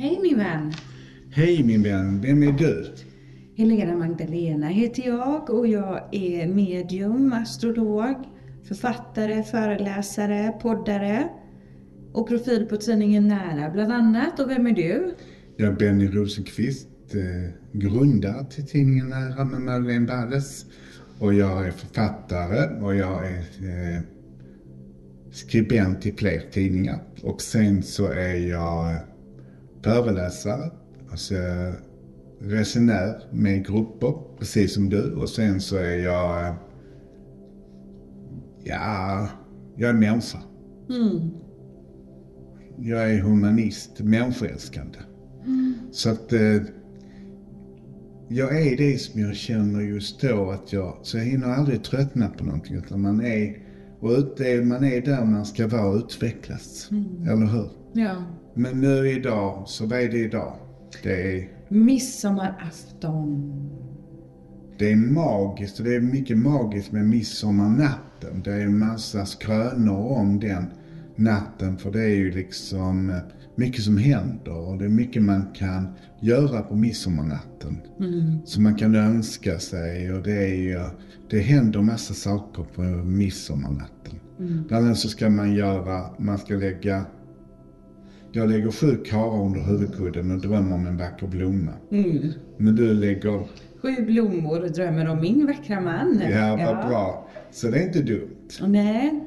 Hej min vän! Hej min vän, vem är du? Helena Magdalena heter jag och jag är medium, astrolog, författare, föreläsare, poddare och profil på tidningen Nära bland annat. Och vem är du? Jag är Benny Rosenqvist, eh, grundare till tidningen Nära med Madeleine Balles. Och jag är författare och jag är eh, skribent i fler tidningar. Och sen så är jag föreläsare, alltså resenär med grupper, precis som du. Och sen så är jag, eh, ja, jag är människa. Mm. Jag är humanist, människoälskande. Så att eh, jag är det som jag känner just då att jag, så jag hinner aldrig tröttna på någonting utan man är, och ut, man är där man ska vara och utvecklas. Eller hur? Ja. Men nu idag, så vad är det idag? Det är, Midsommarafton. det är magiskt och det är mycket magiskt med midsommarnatten. Det är en massa skrönor om den natten för det är ju liksom eh, mycket som händer och det är mycket man kan göra på midsommarnatten. Som man kan önska sig och det är ju, det händer massa saker på midsommarnatten. Bland annat så ska man göra, man ska lägga jag lägger sju karlar under huvudkudden och drömmer om en vacker blomma. Mm. Men du lägger, Sju blommor och drömmer om min vackra man. ja vad bra. Så det är inte dumt. Nej,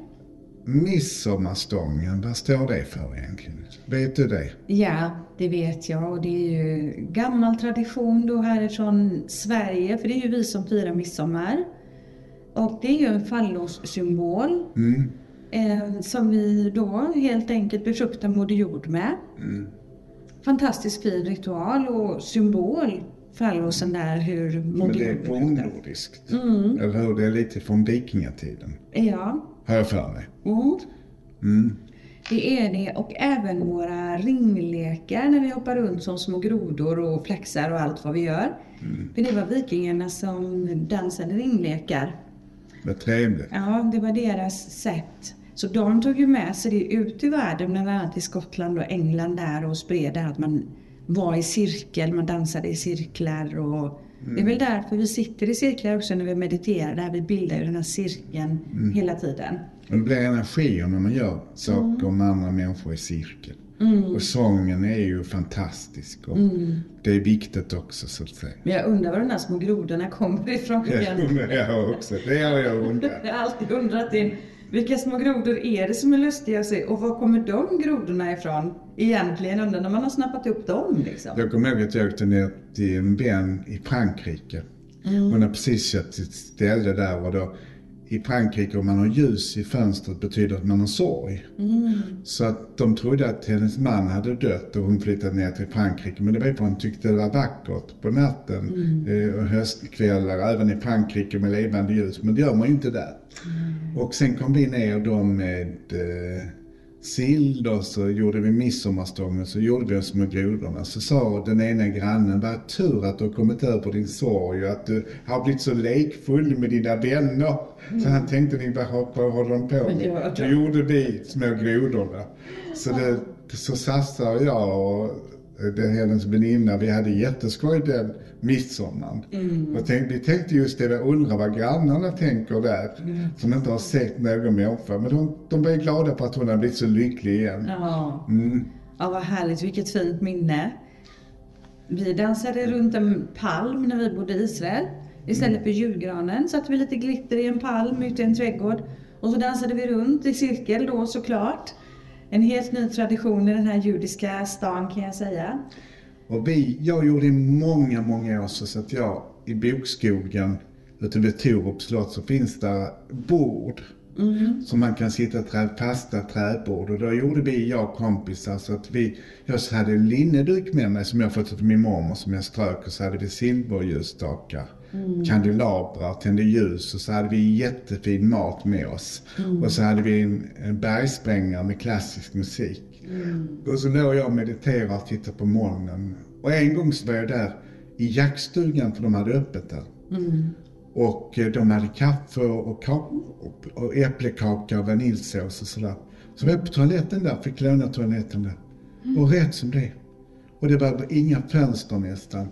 Midsommarstången, vad står det för egentligen? Vet du det? Ja, det vet jag och det är ju gammal tradition då härifrån Sverige, för det är ju vi som firar midsommar. Och det är ju en fallossymbol Mm. Eh, som vi då helt enkelt befruktar Moder Jord med. Mm. Fantastiskt fin ritual och symbol, fallosen där, hur Men Moder det är Jord befruktar. fornnordiskt. Mm. Eller hur? Det är lite från vikingatiden. Ja. Har jag för mig. Mm. Mm. Det är det och även våra ringlekar när vi hoppar runt som små grodor och flaxar och allt vad vi gör. För det var vikingarna som dansade ringlekar. Vad trevligt. Ja, det var deras sätt. Så de tog ju med sig det ut i världen, bland annat i Skottland och England där och spred där att man var i cirkel, man dansade i cirklar och det är väl därför vi sitter i cirklar också när vi mediterar, där vi bildar ju den här cirkeln hela tiden. Och det blir energier när man gör saker med andra människor i cirkel. Och sången är ju fantastisk. Och Det är viktigt också så att säga. Men jag undrar var de där små grodorna kommer ifrån Det undrar jag också. Det har jag undrat. Jag har alltid undrat in, vilka små grodor är det som är lustiga att se och var kommer de grodorna ifrån egentligen? Undrar när man har snappat upp dem liksom. Jag kommer ihåg att jag åkte ner till en vän i Frankrike. Hon har precis köpt ett ställe där och då i Frankrike om man har ljus i fönstret betyder att man har sorg. Så att de trodde att hennes man hade dött och hon flyttade ner till Frankrike. Men det var för att hon tyckte det var vackert på natten eh, och höstkvällar även i Frankrike med levande ljus. Men det gör man ju inte där. Och sen kom vi ner då med sill och så gjorde vi midsommarstång och så gjorde vi de små grodorna. Så sa den ena grannen, vad tur att du har kommit över din sorg och att du har blivit så lekfull med dina vänner. Så han tänkte, ni vad håller de på med? Då gjorde vi små grodorna. Så, det, så Sassa och jag och det hennes väninna, vi hade jätteskoj den midsommaren. Och tänkte, vi tänkte just det, jag undrar vad grannarna tänker där. Som inte har sett någon människa. Men de, de ju glada på att hon har blivit så lycklig igen. Ja. Mm. ja, vad härligt. Vilket fint minne. Vi dansade runt en palm när vi bodde i Israel. Istället för julgranen satte vi lite glitter i en palm ute i en trädgård. Och så dansade vi runt i cirkel då såklart. En helt ny tradition i den här judiska stan kan jag säga. Och vi, jag gjorde i många, många år så att jag i bokskogen ute vid Torups slott så finns där bord. Som man kan sitta trä, fasta träbord. Och då gjorde vi, jag och kompisar, så att vi, jag hade en linneduk med mig som jag fått av min mormor som jag strök och så hade vi silverljusstakar. Kandelabrar, tände ljus och så hade vi jättefin mat med oss. Och så hade vi en, en bergsprängare med klassisk musik. Och så låg jag och mediterade och tittade på molnen. Och en gång så var jag där i jaktstugan för de hade öppet där. Och eh, de hade kaffe och, kak- och, och äpplekaka och vaniljsås och sådär. Så var jag på toaletten där, fick låna toaletten där. Och rätt som det. Och det var inga fönster nästan.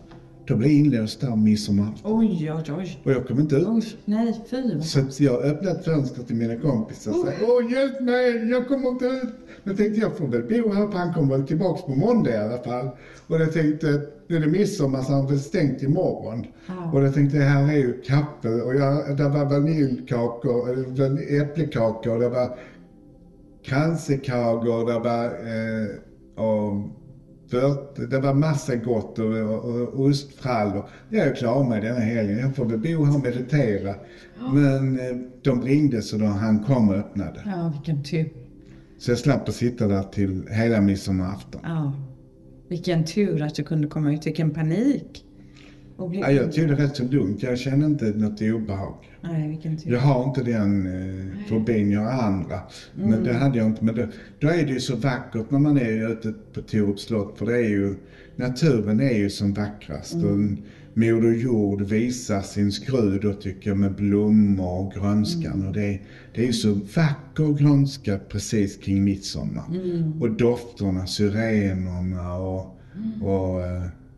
Då blev jag inlåst där midsommar. Oj, oj, oj. Och jag kom inte ut. Usch, nej, fy. Så jag öppnade fönstret till mina kompisar och sa Åh hjälp mig, jag kommer inte ut. Men tänkte jag får väl bo här för han kommer väl tillbaks på måndag i alla fall. Och jag tänkte nu är det midsommar så han väl stängt imorgon. Ja. Och jag tänkte här är ju kaffe och jag, där var vaniljkakor, äppelkakor, det var kransekakor, det var eh, och vört, det var massa gott och, och, och ostfrallor. Jag är klar med denna helgen. Jag får väl bo här och meditera. Men eh, de ringde så då han kom och öppnade. Ja, vilken tur. Så jag slapp att sitta där till hela midsommarafton. Ja. Vilken tur att du kunde komma ut. Vilken panik. Och bli... Ja, jag tog det rätt så lugnt. Jag kände inte något obehag. Nej, vilken tur. Jag har inte den eh, fobin jag har andra. Men Mm. det hade jag inte. Men det, då är det ju så vackert när man är ute på Torup slott. För det är ju, naturen är ju som vackrast. Mm. Och Moder Jord visar sin skrud då tycker jag med blommor och grönskan. Mm. Och det, är- det är ju så vacker grönska precis kring midsommar. Mm. Och dofterna, syrenerna och, och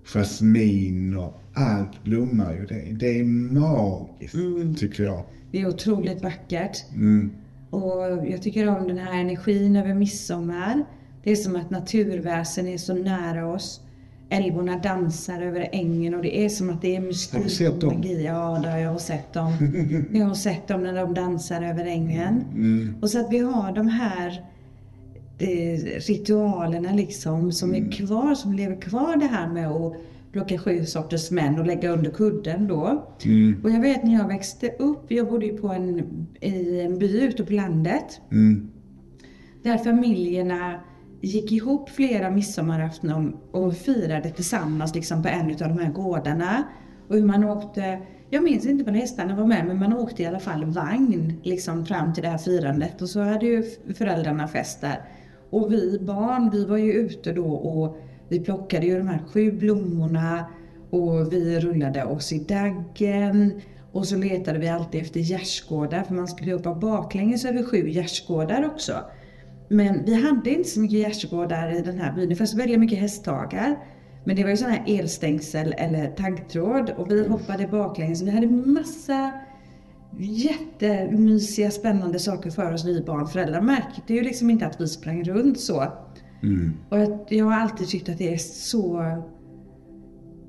jasmin och allt blommar ju. Det, det är magiskt Mm. tycker jag. Det är otroligt vackert. Mm. Och jag tycker om den här energin över midsommar. Det är som att naturväsen är så nära oss. Älvorna dansar över ängen och det är som att det är mystik Har du sett dem? magi. Ja, det har jag sett dem. Jag har sett dem när de dansar över ängen. Mm. Och så att vi har de här ritualerna liksom som är kvar, som lever kvar det här med att plocka sju sorters män och lägga under kudden då. Mm. Och jag vet när jag växte upp, jag bodde ju på en, i en by ute på landet. Mm. Där familjerna gick ihop flera midsommarafton och firade tillsammans liksom på en av de här gårdarna. Och hur man åkte, jag minns inte vad hästarna var med, men man åkte i alla fall vagn liksom fram till det här firandet. Och så hade ju föräldrarna fest där. Och vi barn, vi var ju ute då och vi plockade ju de här sju blommorna och vi rullade oss i daggen. Och så letade vi alltid efter gärdsgårdar för man skulle hoppa baklänges över sju gärdsgårdar också. Men vi hade inte så mycket gärdsgårdar i den här byn. Det fanns väldigt mycket hästhagar. Men det var ju sådana här elstängsel eller taggtråd och vi hoppade baklänges. Vi hade massa jättemysiga, spännande saker för oss vi barn. Föräldrar märkte ju liksom inte att vi sprang runt så. Mm. Och jag, jag har alltid tyckt att det är så...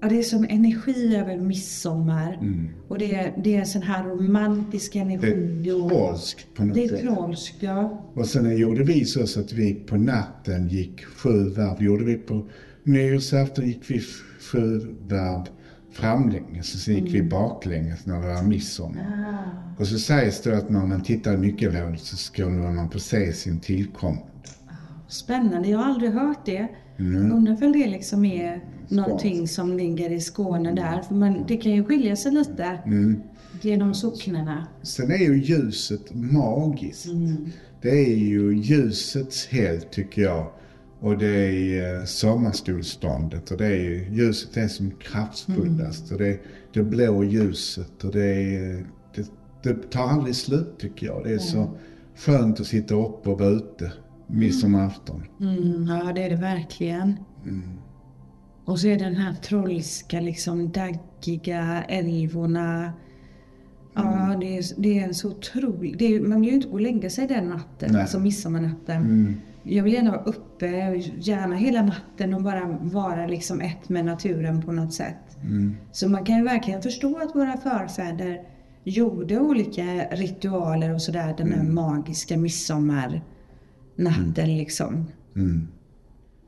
Ja, det är sån energi över midsommar. Och det är, det är en sån här romantisk Mm. Det energi. är trolskt på något Det är sätt. trolskt, ja. Och sen gjorde vi så, så att vi på natten gick sju varv. gjorde vi på nyårsafton gick vi sju varv framlänges och sen gick vi baklänges när det var midsommar. Och så sägs det att när man tittar i nyckelhålet så skulle man få se sin tillkommande. Spännande, jag har aldrig hört det. Mm. Undrar ifall det liksom är någonting som ligger i Skåne där. För man, det kan ju skilja sig lite Mm. genom socknarna. Sen är ju ljuset magiskt. Det är ju ljusets helg tycker jag. Och det är eh, sommarstolsståndet och det är ju, ljuset är som kraftfullast. Och det är det blå ljuset och det är, det, det tar aldrig slut tycker jag. Det är så skönt att sitta uppe och vara ute midsommarafton. Mm, ja, det är det verkligen. Och så är det den här trollska, liksom daggiga älvorna. Ja, det är, det är en så otrolig... Är, man vill ju inte gå och lägga sig den natten, Nej. alltså midsommarnatten. Mm. Jag vill gärna vara uppe, gärna hela natten och bara vara liksom ett med naturen på något sätt. Mm. Så man kan ju verkligen förstå att våra förfäder gjorde olika ritualer och sådär den här magiska midsommarnatten liksom. Mm.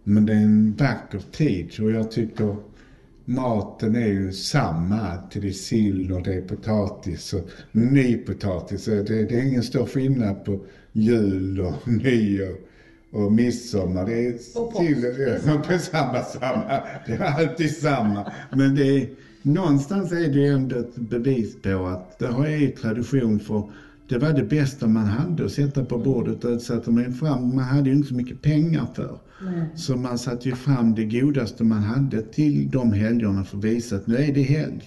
Men det är en vacker tid och jag tycker maten är ju samma. Det är sill och det är potatis och nypotatis. Det, det är ingen stor skillnad på jul och nyår och midsommar. Det är Och påsk. ja, på samma, samma. Det är alltid samma. Men det är, någonstans är det ändå ett bevis på att det har ju tradition för det var det bästa man hade att sätta på bordet. Och satte man fram, man hade ju inte så mycket pengar för. Så man satte ju fram det godaste man hade till de helgerna för att visa att nu är det helg.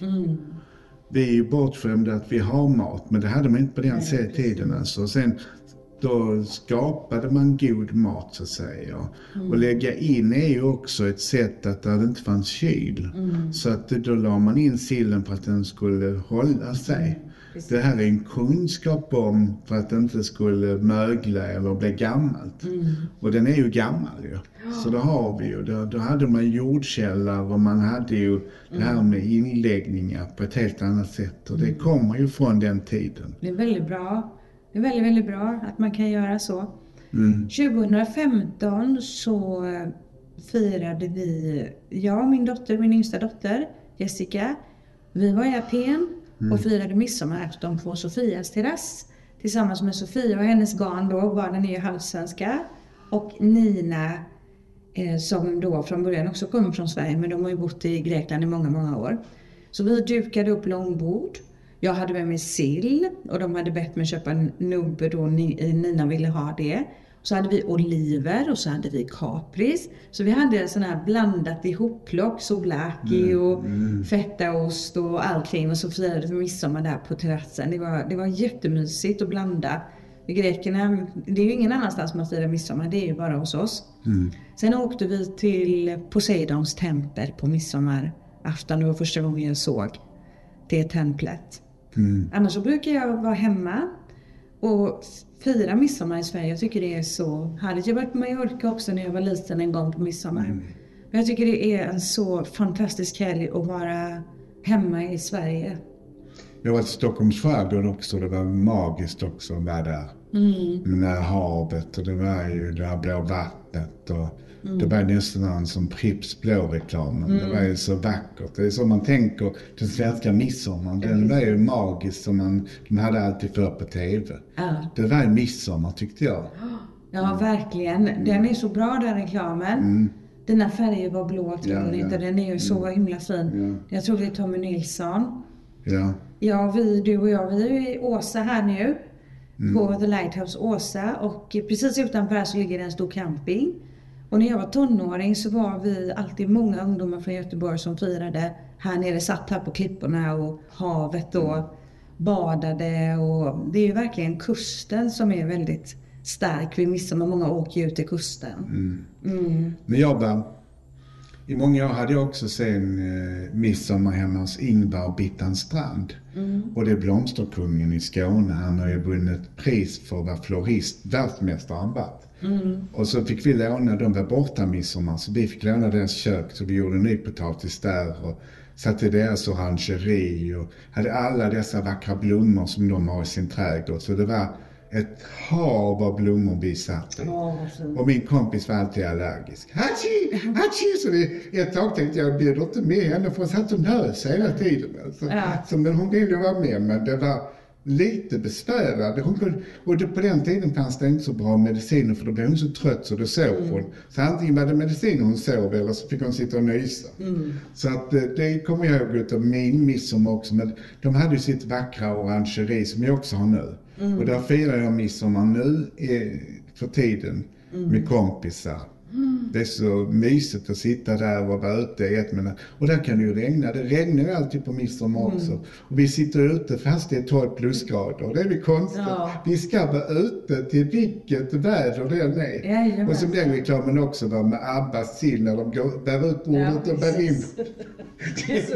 Vi är ju bortskämda att vi har mat, men det hade man inte på den tiden. Alltså. Sen då skapade man god mat så att säga. Och lägga in är ju också ett sätt att där det inte fanns kyl. Så att då la man in sillen för att den skulle hålla sig. Det här är en kunskap om för att det inte skulle mögla eller bli gammalt. Och den är ju gammal ju. Så då har vi ju, då, då hade man jordkällar och man hade ju det här med inläggningar på ett helt annat sätt. Och det kommer ju från den tiden. Det är väldigt bra. Det är väldigt, väldigt bra att man kan göra så. Mm. 2015 så eh, firade vi, jag och min dotter, min yngsta dotter Jessica, vi var i Aten och firade midsommarafton på Sofias terrass tillsammans med Sofia och hennes garn då, barnen är ju halvsvenska, och Nina eh, som då från början också kommer från Sverige men de har ju bott i Grekland i många, många år. Så vi dukade upp långbord. Jag hade med mig sill och de hade bett mig köpa en nubbe då Ni- Nina ville ha det. Så hade vi oliver och så hade vi kapris. Så vi hade sån här blandat ihopplock, souvlaki och fetaost och allting. Och så firade vi midsommar där på terrassen. Det var, det var jättemysigt att blanda. Grekerna, det är ju ingen annanstans man firar midsommar, det är ju bara hos oss. Sen åkte vi till Poseidons tempel på midsommarafton. Det var första gången jag såg det templet. Annars så brukar jag vara hemma och fira midsommar i Sverige. Jag tycker det är så härligt. Jag var på Mallorca också när jag var liten en gång på midsommar. Men jag tycker det är en så fantastisk helg att vara hemma i Sverige. Jag var i Stockholms skärgård också. Det var magiskt också att vara där. Med det här havet och det var ju det här blå vattnet. Och Det var nästan som Pripps blå-reklamen. Det var ju så vackert. Det är så man tänker den svenska midsommaren. Den var ju magisk som man, de hade alltid för på TV. Ja. Det var ju midsommar tyckte jag. Ja, verkligen. Den är så bra den reklamen. Dina färger var blå tror Ja, ja. inte. Den är ju så himla fin. Jag tror det är Tommy Nilsson. Ja. Ja, vi, du och jag, vi är ju i Åsa här nu. På The Lighthouse Åsa och precis utanför här så ligger en stor camping. Och när jag var tonåring så var vi alltid många ungdomar från Göteborg som firade här nere, satt här på klipporna och havet och badade och det är ju verkligen kusten som är väldigt stark vid midsommar. Många åker ju ut till kusten. Mm. Men jag i många år hade jag också sen eh, midsommar hemma hos Ingvar och Bittan Strand. Och det är blomsterkungen i Skåne. Han har ju vunnit pris för att vara florist, världsmästare han varit. Och så fick vi låna, de var borta midsommar, så vi fick låna deras kök. Så vi gjorde nypotatis där och satte deras orangeri och hade alla dessa vackra blommor som de har i sin trädgård. Så det var ett hav av blommor vad fint. Och min kompis var alltid allergisk. Hachi! Hachi! Så det, ett tag tänkte jag, jag bjuder inte med henne för hon satt och nös hela tiden. Alltså. Ja. Så, men hon ville vara med, men det var lite besvärande. Hon kunde, och det, på den tiden fanns det inte så bra mediciner för då blev hon så trött så då sov hon. Så antingen var det mediciner hon sov eller så fick hon sitta och nysa. Så att eh, det kommer jag ihåg utav min midsommar också. Men de hade ju sitt vackra orangeri som jag också har nu. Och där firar jag midsommar nu eh, för tiden med kompisar. Det är så mysigt att sitta där och vara ute i ett men Och där kan det ju regna. Det regnar ju alltid på midsommar också. Och vi sitter ute fast det är 12 plusgrader. Det är väl konstigt. Ja. Vi ska vara ute till vilket väder det än är. Jajamän. och så blir reklamen också va, med Abbas sill när de går, bär ut bordet och bär in. Det är så-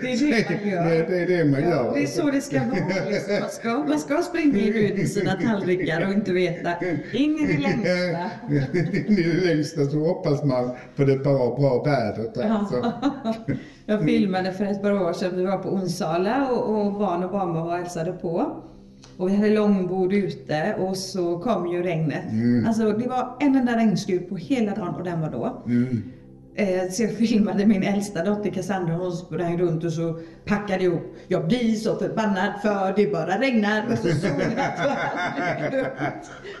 det är det man gör. Det, det är det man gör. Det är så det ska vara. liksom. Man ska, man ska springa ut med sina tallrikar och inte veta. In i det längsta. Längsta så hoppas man på det bra, bra vädret. Alltså. Jag filmade för ett par år sedan. Vi var på Onsala och, och barn och barnbarn var hälsade på. Och vi hade långbord ute och så kom ju regnet. Alltså det var en enda regnskur på hela dagen och den var då. Eh, så jag filmade min äldsta dotter Cassandra, hon sprang runt och så packade ihop. Jag blir så förbannad för det bara regnar. Och så ut.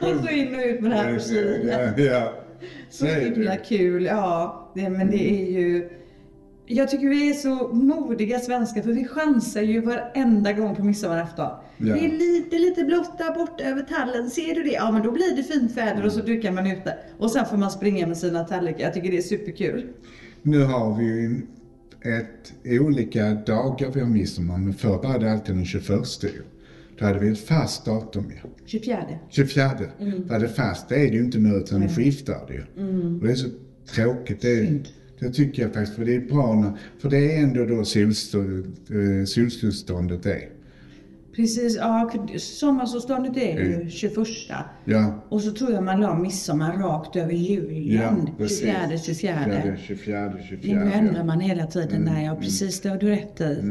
Och så in och ut med det här porslinet. Så himla kul. Ja, det, men det är ju... Jag tycker vi är så modiga svenskar för vi chansar ju varenda gång på midsommarafton. Ja. Det är lite, lite blått där borta över tallen. Ser du det? Ja, men då blir det fint väder och så dukar man ute. Och sen får man springa med sina tallrikar. Jag tycker det är superkul. Nu har vi ju ett, olika dagar vi har midsommar, men förr var det alltid den 21 ju. Då hade vi ett fast datum ju. 24. 24. För det fast det är det ju inte nu utan det skiftar det ju. Och det är så tråkigt. Det, det tycker jag faktiskt. För det är bra när, för det är ändå då solstå- eh, är. Precis, ja sommarsolståndet är ju 21. Ja. Och så tror jag man la midsommar rakt över julen. 24, 24. 24, 24, 24. Nu ändrar ja. man hela tiden där, ja precis det har du rätt i. Och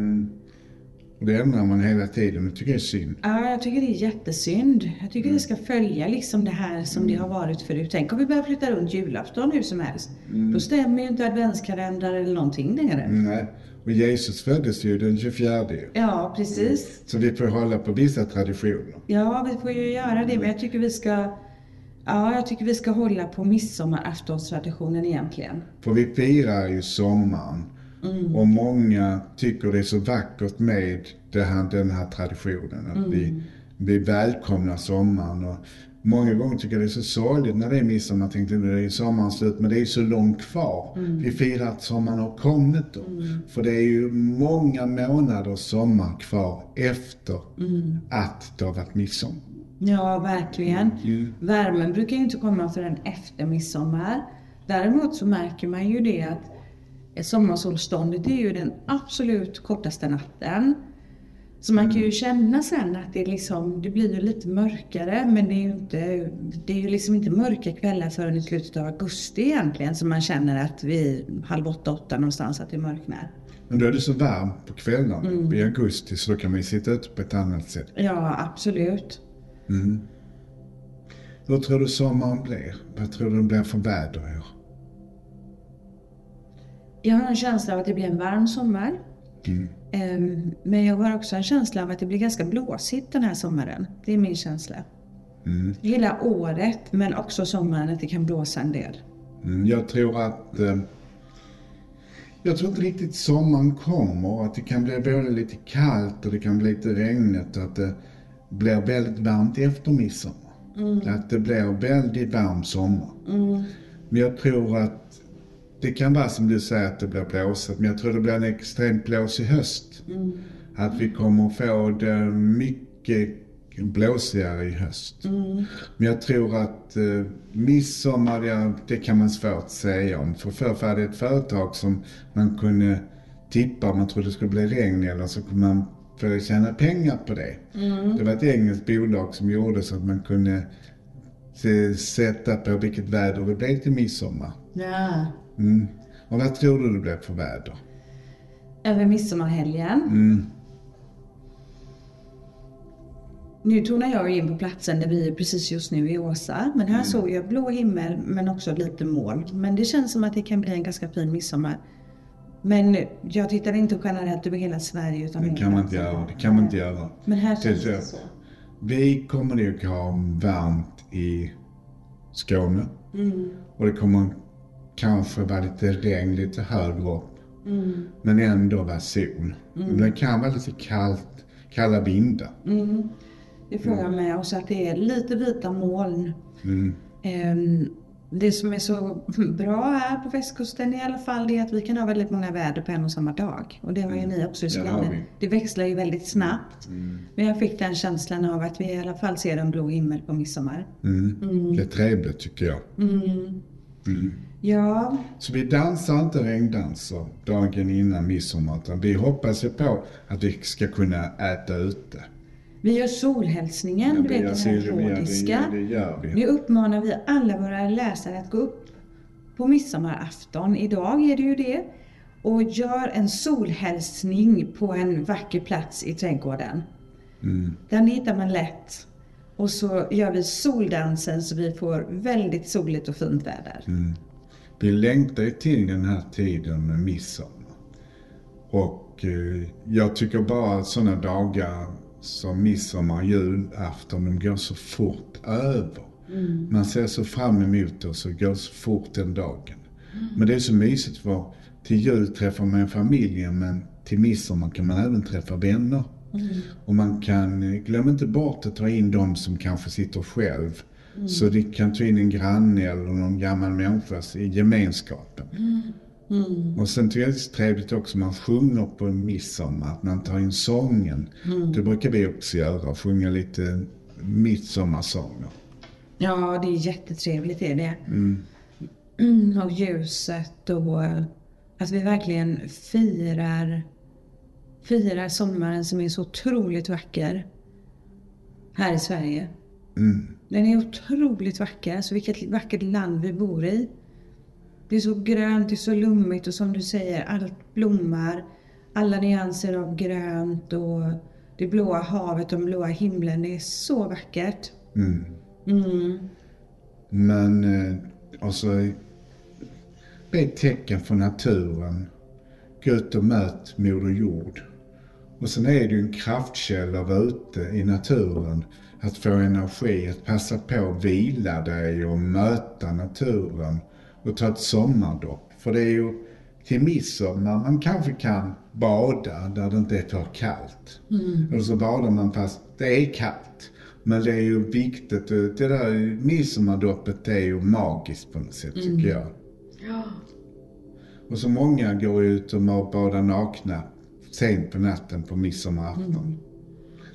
det ändrar man hela tiden. Det tycker jag är synd. Ja, jag tycker det är jättesynd. Jag tycker det ska följa liksom det här som det har varit förut. Tänk om vi börjar flytta runt julafton hur som helst. Då stämmer ju inte adventskalendrar eller någonting längre. Nej. Och Jesus föddes ju den 24 ju. Ja, precis. Så vi får hålla på vissa traditioner. Ja, vi får ju göra det, men jag tycker vi ska Ja, jag tycker vi ska hålla på midsommaraftonstraditionen egentligen. För vi firar ju sommaren. Och många tycker det är så vackert med det här, den här traditionen. Att vi, vi välkomnar sommaren. Och många gånger tycker jag det är så sorgligt när det är midsommar. Tänkte nu är sommaren slut, men det är så långt kvar. Vi firar att sommaren har kommit då. För det är ju många månader sommar kvar efter att det har varit midsommar. Ja, verkligen. Mm. Värmen brukar ju inte komma förrän efter midsommar. Däremot så märker man ju det att sommarsolståndet är ju den absolut kortaste natten. Så man kan ju känna sen att det, liksom, det blir ju lite mörkare men det är ju inte, det är ju liksom inte mörka kvällar förrän i slutet av augusti egentligen som man känner att vi halv åtta, åtta någonstans att det mörknar. Men då är det så varmt på kvällarna i augusti så då kan man ju sitta ute på ett annat sätt. Ja, absolut. Hur tror du sommaren blir? Vad tror du det blir för väder i år? Jag har en känsla av att det blir en varm sommar. Ehm, Men jag har också en känsla av att det blir ganska blåsigt den här sommaren. Det är min känsla. Hela året, men också sommaren att det kan blåsa en del. Mm, jag tror att... Eh, jag tror inte riktigt sommaren kommer. Att det kan bli både lite kallt och det kan bli lite regnigt. Och att det blir väldigt varmt efter midsommar. Att det blir väldigt varm sommar. Men jag tror att det kan vara som du säger att det blir blåsigt. Men jag tror det blir en extremt blåsig höst. Att vi kommer få det mycket blåsigare i höst. Men jag tror att eh, midsommar, ja, det kan man svårt säga om. För förr var det ett företag som man kunde tippa om man trodde det skulle bli regn eller så kunde man få tjäna pengar på det. Det var ett engelskt bolag som gjorde så att man kunde se, sätta på vilket väder det blev till midsommar. Ja. Mm. Och vad tror du det blev för väder? Över midsommarhelgen. Nu tonar jag in på platsen där vi är precis just nu i Åsa. Men här såg jag blå himmel men också lite moln. Men det känns som att det kan bli en ganska fin midsommar. Men jag tittar inte generellt över hela Sverige utan Det kan man inte göra. Det kan man inte göra. Men här Det känns är det så. Vi kommer nog ha varmt i Skåne. Och det kommer kanske vara lite regn lite högre upp. Men ändå vara sol. Men det kan vara lite kallt, kalla vindar. Det får jag med. Och så att det är lite vita moln. Ehm, Det som är så bra här på västkusten i alla fall är att vi kan ha väldigt många väder på en och samma dag. Och det har ju ni också i Skåne. Det växlar ju väldigt snabbt. Men jag fick den känslan av att vi i alla fall ser en blå himmel på midsommar. Det är trevligt tycker jag. Ja, Så vi dansar inte regndanser dagen innan midsommar. Utan vi hoppas ju på att vi ska kunna äta ute. vi gör solhälsningen, du vi vet den vi. Nu uppmanar vi alla våra läsare att gå upp på midsommarafton. Idag är det ju det. Och gör en solhälsning på en vacker plats i trädgården. Den hittar man lätt. Och så gör vi soldansen så vi får väldigt soligt och fint väder. Vi längtar ju till den här tiden med midsommar. Och eh, jag tycker bara att sådana dagar som midsommar julafton, de går så fort över. Man ser så fram emot det och så går så fort den dagen. Men det är så mysigt för till jul träffar man familjen men till midsommar kan man även träffa vänner. Och man kan, glöm inte bort att ta in de som kanske sitter själv. Så det kan ta in en granne eller någon gammal människa i gemenskapen. Och sen tycker jag det är så trevligt också man sjunger på midsommar, att man tar in sången. Det brukar vi också göra, sjunga lite midsommarsånger. Ja, det är jättetrevligt är det. Mm, och ljuset och eh, att vi verkligen firar, firar sommaren som är så otroligt vacker här i Sverige. Den är otroligt vacker, så vilket vackert land vi bor i. Det är så grönt, det är så lummigt och som du säger, allt blommar. Alla nyanser av grönt och det blåa havet och den blåa himlen. Det är så vackert. Mm. Men eh, alltså, be ett tecken för naturen. Gå ut och möt Moder Jord. Och sen är det ju en kraftkälla att vara ute i naturen. Att få energi, att passa på att vila dig och möta naturen. Och ta ett sommardopp. För det är ju till midsommar man kanske kan bada där det inte är för kallt. Eller så badar man fast det är kallt. Men det är ju viktigt. Det där midsommardoppet det är ju magiskt på något sätt tycker jag. Ja. Och så många går ut och badar nakna sent på natten på midsommarafton.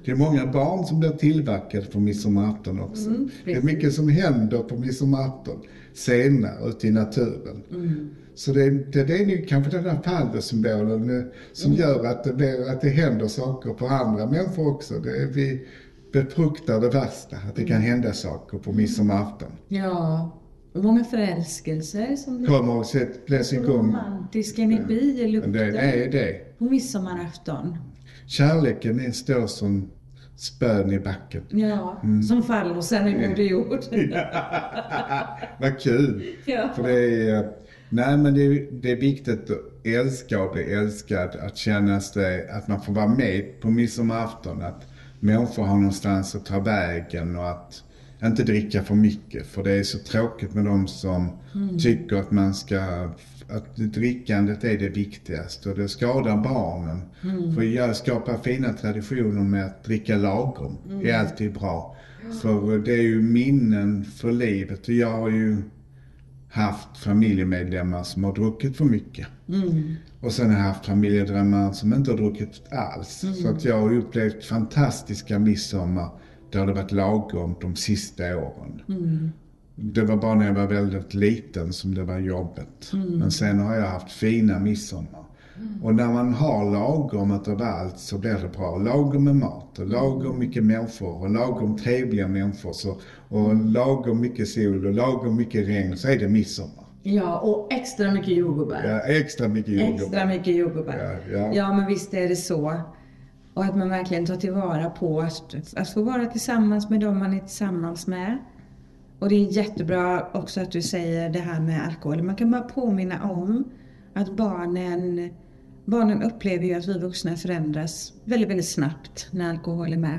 Det är många barn som blir tillverkade på midsommarafton också. det är mycket som händer på midsommarafton senare ute i naturen. Så det, det, det är nu kanske den där palmsymbolen eh, som gör att det, blir, att det händer saker på andra människor också. Det är, vi befruktar det värsta, att det kan hända saker på midsommarafton. Ja. Och många förälskelser som blir Kommer och sätter igång. romantiska energi i Men luften Det, är det. på midsommarafton. Kärleken är står som spön i backen. Ja, som faller sen i Moder Jord. Vad kul! Ja. För det är, nej men det är, det är viktigt att älska och bli älskad. Att känna det, att man får vara med på midsommarafton. Att människor har någonstans att ta vägen och att inte dricka för mycket. För det är så tråkigt med de som tycker att man ska att drickandet är det viktigaste och det skadar barnen. För jag skapar fina traditioner med att dricka lagom. Det är alltid bra. För det är ju minnen för livet och jag har ju haft familjemedlemmar som har druckit för mycket. Och sen har jag haft familjemedlemmar som inte har druckit alls. Så att jag har upplevt fantastiska midsommar det varit lagom de sista åren. Det var bara när jag var väldigt liten som det var jobbigt. Men sen har jag haft fina midsommar. Och när man har lagom utav allt så blir det bra. Lagom med mat och lagom mycket människor och lagom trevliga människor. Så, och lagom mycket sol och lagom mycket regn så är det midsommar. Ja, och extra mycket jordgubbar. Ja, extra mycket jordgubbar. Extra mycket jordgubbar. Ja, ja. ja, men visst är det så. Och att man verkligen tar tillvara på att, att få vara tillsammans med dem man är tillsammans med. Och det är jättebra också att du säger det här med alkohol. Man kan bara påminna om att barnen, barnen upplever ju att vi vuxna förändras väldigt, väldigt snabbt när alkohol är med.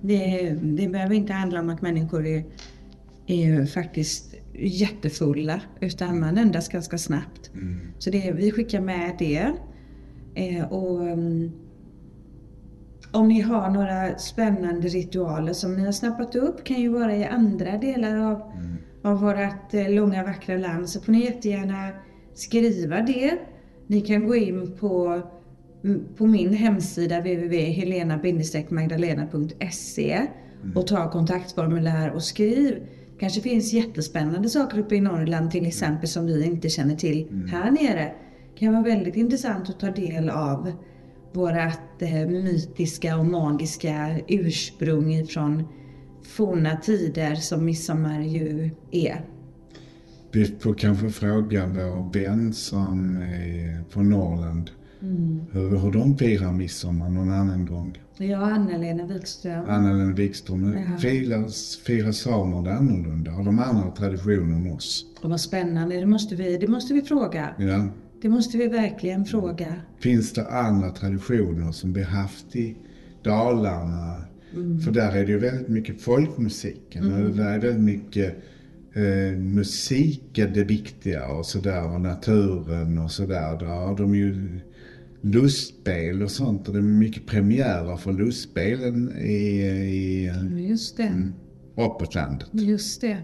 Det, det behöver inte handla om att människor är, är faktiskt jättefulla utan man ändras ganska snabbt. Så det, vi skickar med det. Eh, och mm, om ni har några spännande ritualer som ni har snappat upp kan ju vara i andra delar av, av vårt eh, långa vackra land så får ni jättegärna skriva det. Ni kan gå in på, mm, på min hemsida www.helena-magdalena.se och ta kontaktformulär och skriv. kanske finns jättespännande saker uppe i Norrland till exempel som vi inte känner till här nere. Det kan vara väldigt intressant att ta del av vårat eh, mytiska och magiska ursprung ifrån forna tider som midsommar ju är. Vi får kanske fråga vår vän som är från Norrland hur, hur de firar midsommar någon annan gång. Och Anna-Lena Wikström. Anna-Lena Wikström. Jaha. Firar, firar samer det annorlunda? Har de andra traditioner än oss? Och vad spännande, det måste vi, det måste vi fråga. Ja. Det måste vi verkligen fråga. Finns det andra traditioner som vi haft i Dalarna? För där är det ju väldigt mycket folkmusiken. Och där är väldigt mycket eh, musiken det viktiga och sådär. Och naturen och sådär. Där har de ju lustspel och sånt. Och det är mycket premiärer för lustspelen i, i Just det. uppåt landet. Just det.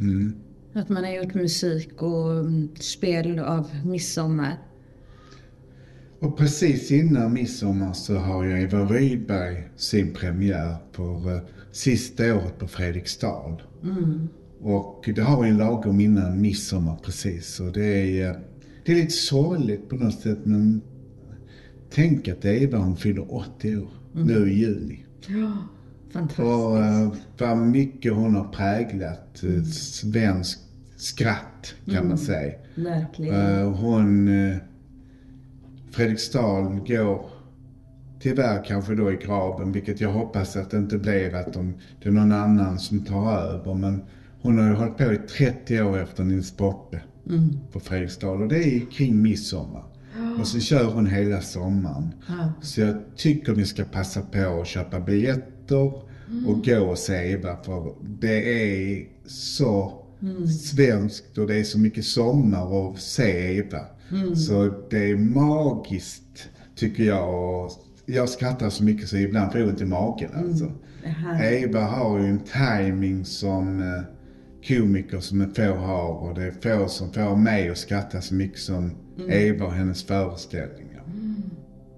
Mm. Att man har gjort musik och mm, spel av midsommar. Och precis innan midsommar så har ju Eva Rydberg sin premiär på uh, sista året på Fredriksdal. Mm. Och det har en lagom innan midsommar precis. Och det är, uh, det är lite sorgligt på något sätt men tänk att Eva hon fyller 80 år Mm. nu i juni. Ja, fantastiskt. Och uh, vad mycket hon har präglat uh, svensk skratt kan man säga. Verkligen. Uh, hon... Fredriksdal går tyvärr kanske då i graven, vilket jag hoppas att det inte blir att de, det är någon annan som tar över. Men hon har ju hållit på i 30 år efter Nils Poppe Mm. på Fredriksdal och det är kring midsommar. Och så kör hon hela sommaren. Så jag tycker ni ska passa på att köpa biljetter och gå och se Eva för det är så svenskt och det är så mycket sommar att se Eva. Så det är magiskt tycker jag och jag skrattar så mycket så ibland får jag ont i magen alltså. Det här. Eva har ju en timing som eh, komiker som få har och det är få som får mig att skratta så mycket som Eva och hennes föreställningar.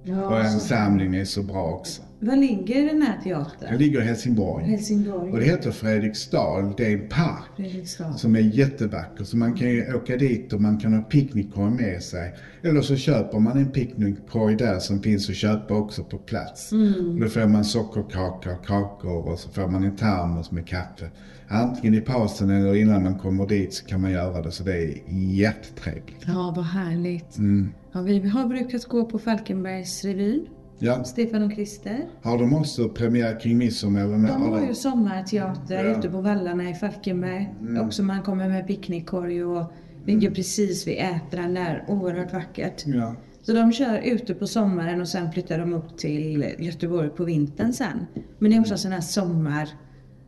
Och Ja, så, ensemblingen är så bra också. var ligger den här Den teatern? ligger i Helsingborg. Och Helsingborg. det heter Fredriksdal. Det är en park som är jättevacker. Så man kan ju åka dit och man kan ha picknickkorg med sig. Eller så köper man en picknickkorg där som finns att köpa också på plats. Och då får man sockerkaka och kakor och så får man en termos med kaffe. Antingen i pausen eller innan man kommer dit så kan man göra det. Så det är jättetrevligt. Ja, vad härligt. Mm. Ja, vi har brukat gå på Falkenbergs revy. Ja, Stefan och Christer. har de också premiär kring midsommar eller? De har ju sommarteater Ja. ute på vallarna i Falkenberg. Också man kommer med picknickkorg och ligger precis vid Ätran där. Oerhört vackert. Ja. Så de kör ute på sommaren och sen flyttar de upp till Göteborg på vintern sen. Men det är också en sån här sommar,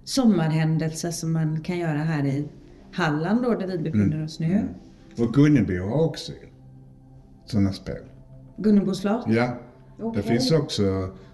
sommarhändelse som man kan göra här i Halland då där vi befinner oss nu. Och Gunnebo har också sådana spel. Gunnebo slott. Ja. Okej. Det finns också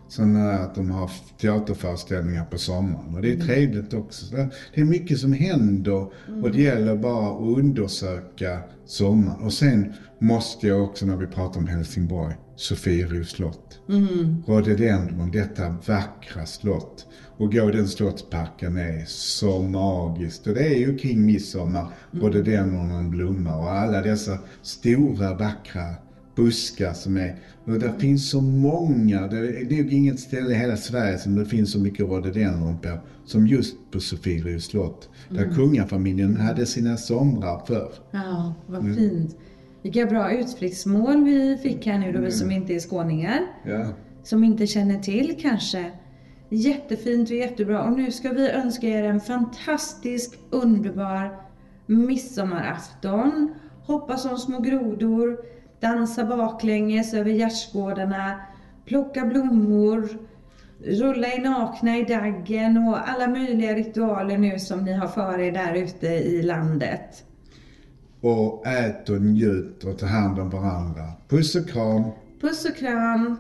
sådana att de har teaterföreställningar på sommaren. Och det är trevligt också. Så det är mycket som händer och det gäller bara att undersöka sommaren. Och sen måste jag också när vi pratar om Helsingborg, Sofiero slott. Mm. Rhododendron, detta vackra slott. Och gå den slottsparken är så magiskt. Och det är ju kring midsommar, rhododendronen blommar och alla dessa stora vackra buskar som är. Och det finns så många, det är, nog inget ställe i hela Sverige som det finns så mycket rhododendron på. Som just på Sofiero slott. Där kungafamiljen hade sina somrar förr. Ja, vad fint. Vilka bra utflyktsmål vi fick här nu då, vi som inte är skåningar. Ja. Som inte känner till kanske. Jättefint och jättebra. Och nu ska vi önska er en fantastisk, underbar midsommarafton. Hoppa som små grodor, dansa baklänges över gärdsgårdarna, plocka blommor, rulla er nakna i daggen och alla möjliga ritualer nu som ni har för er där ute i landet. Och ät och njut och ta hand om varandra. Puss och kram. Puss och kram!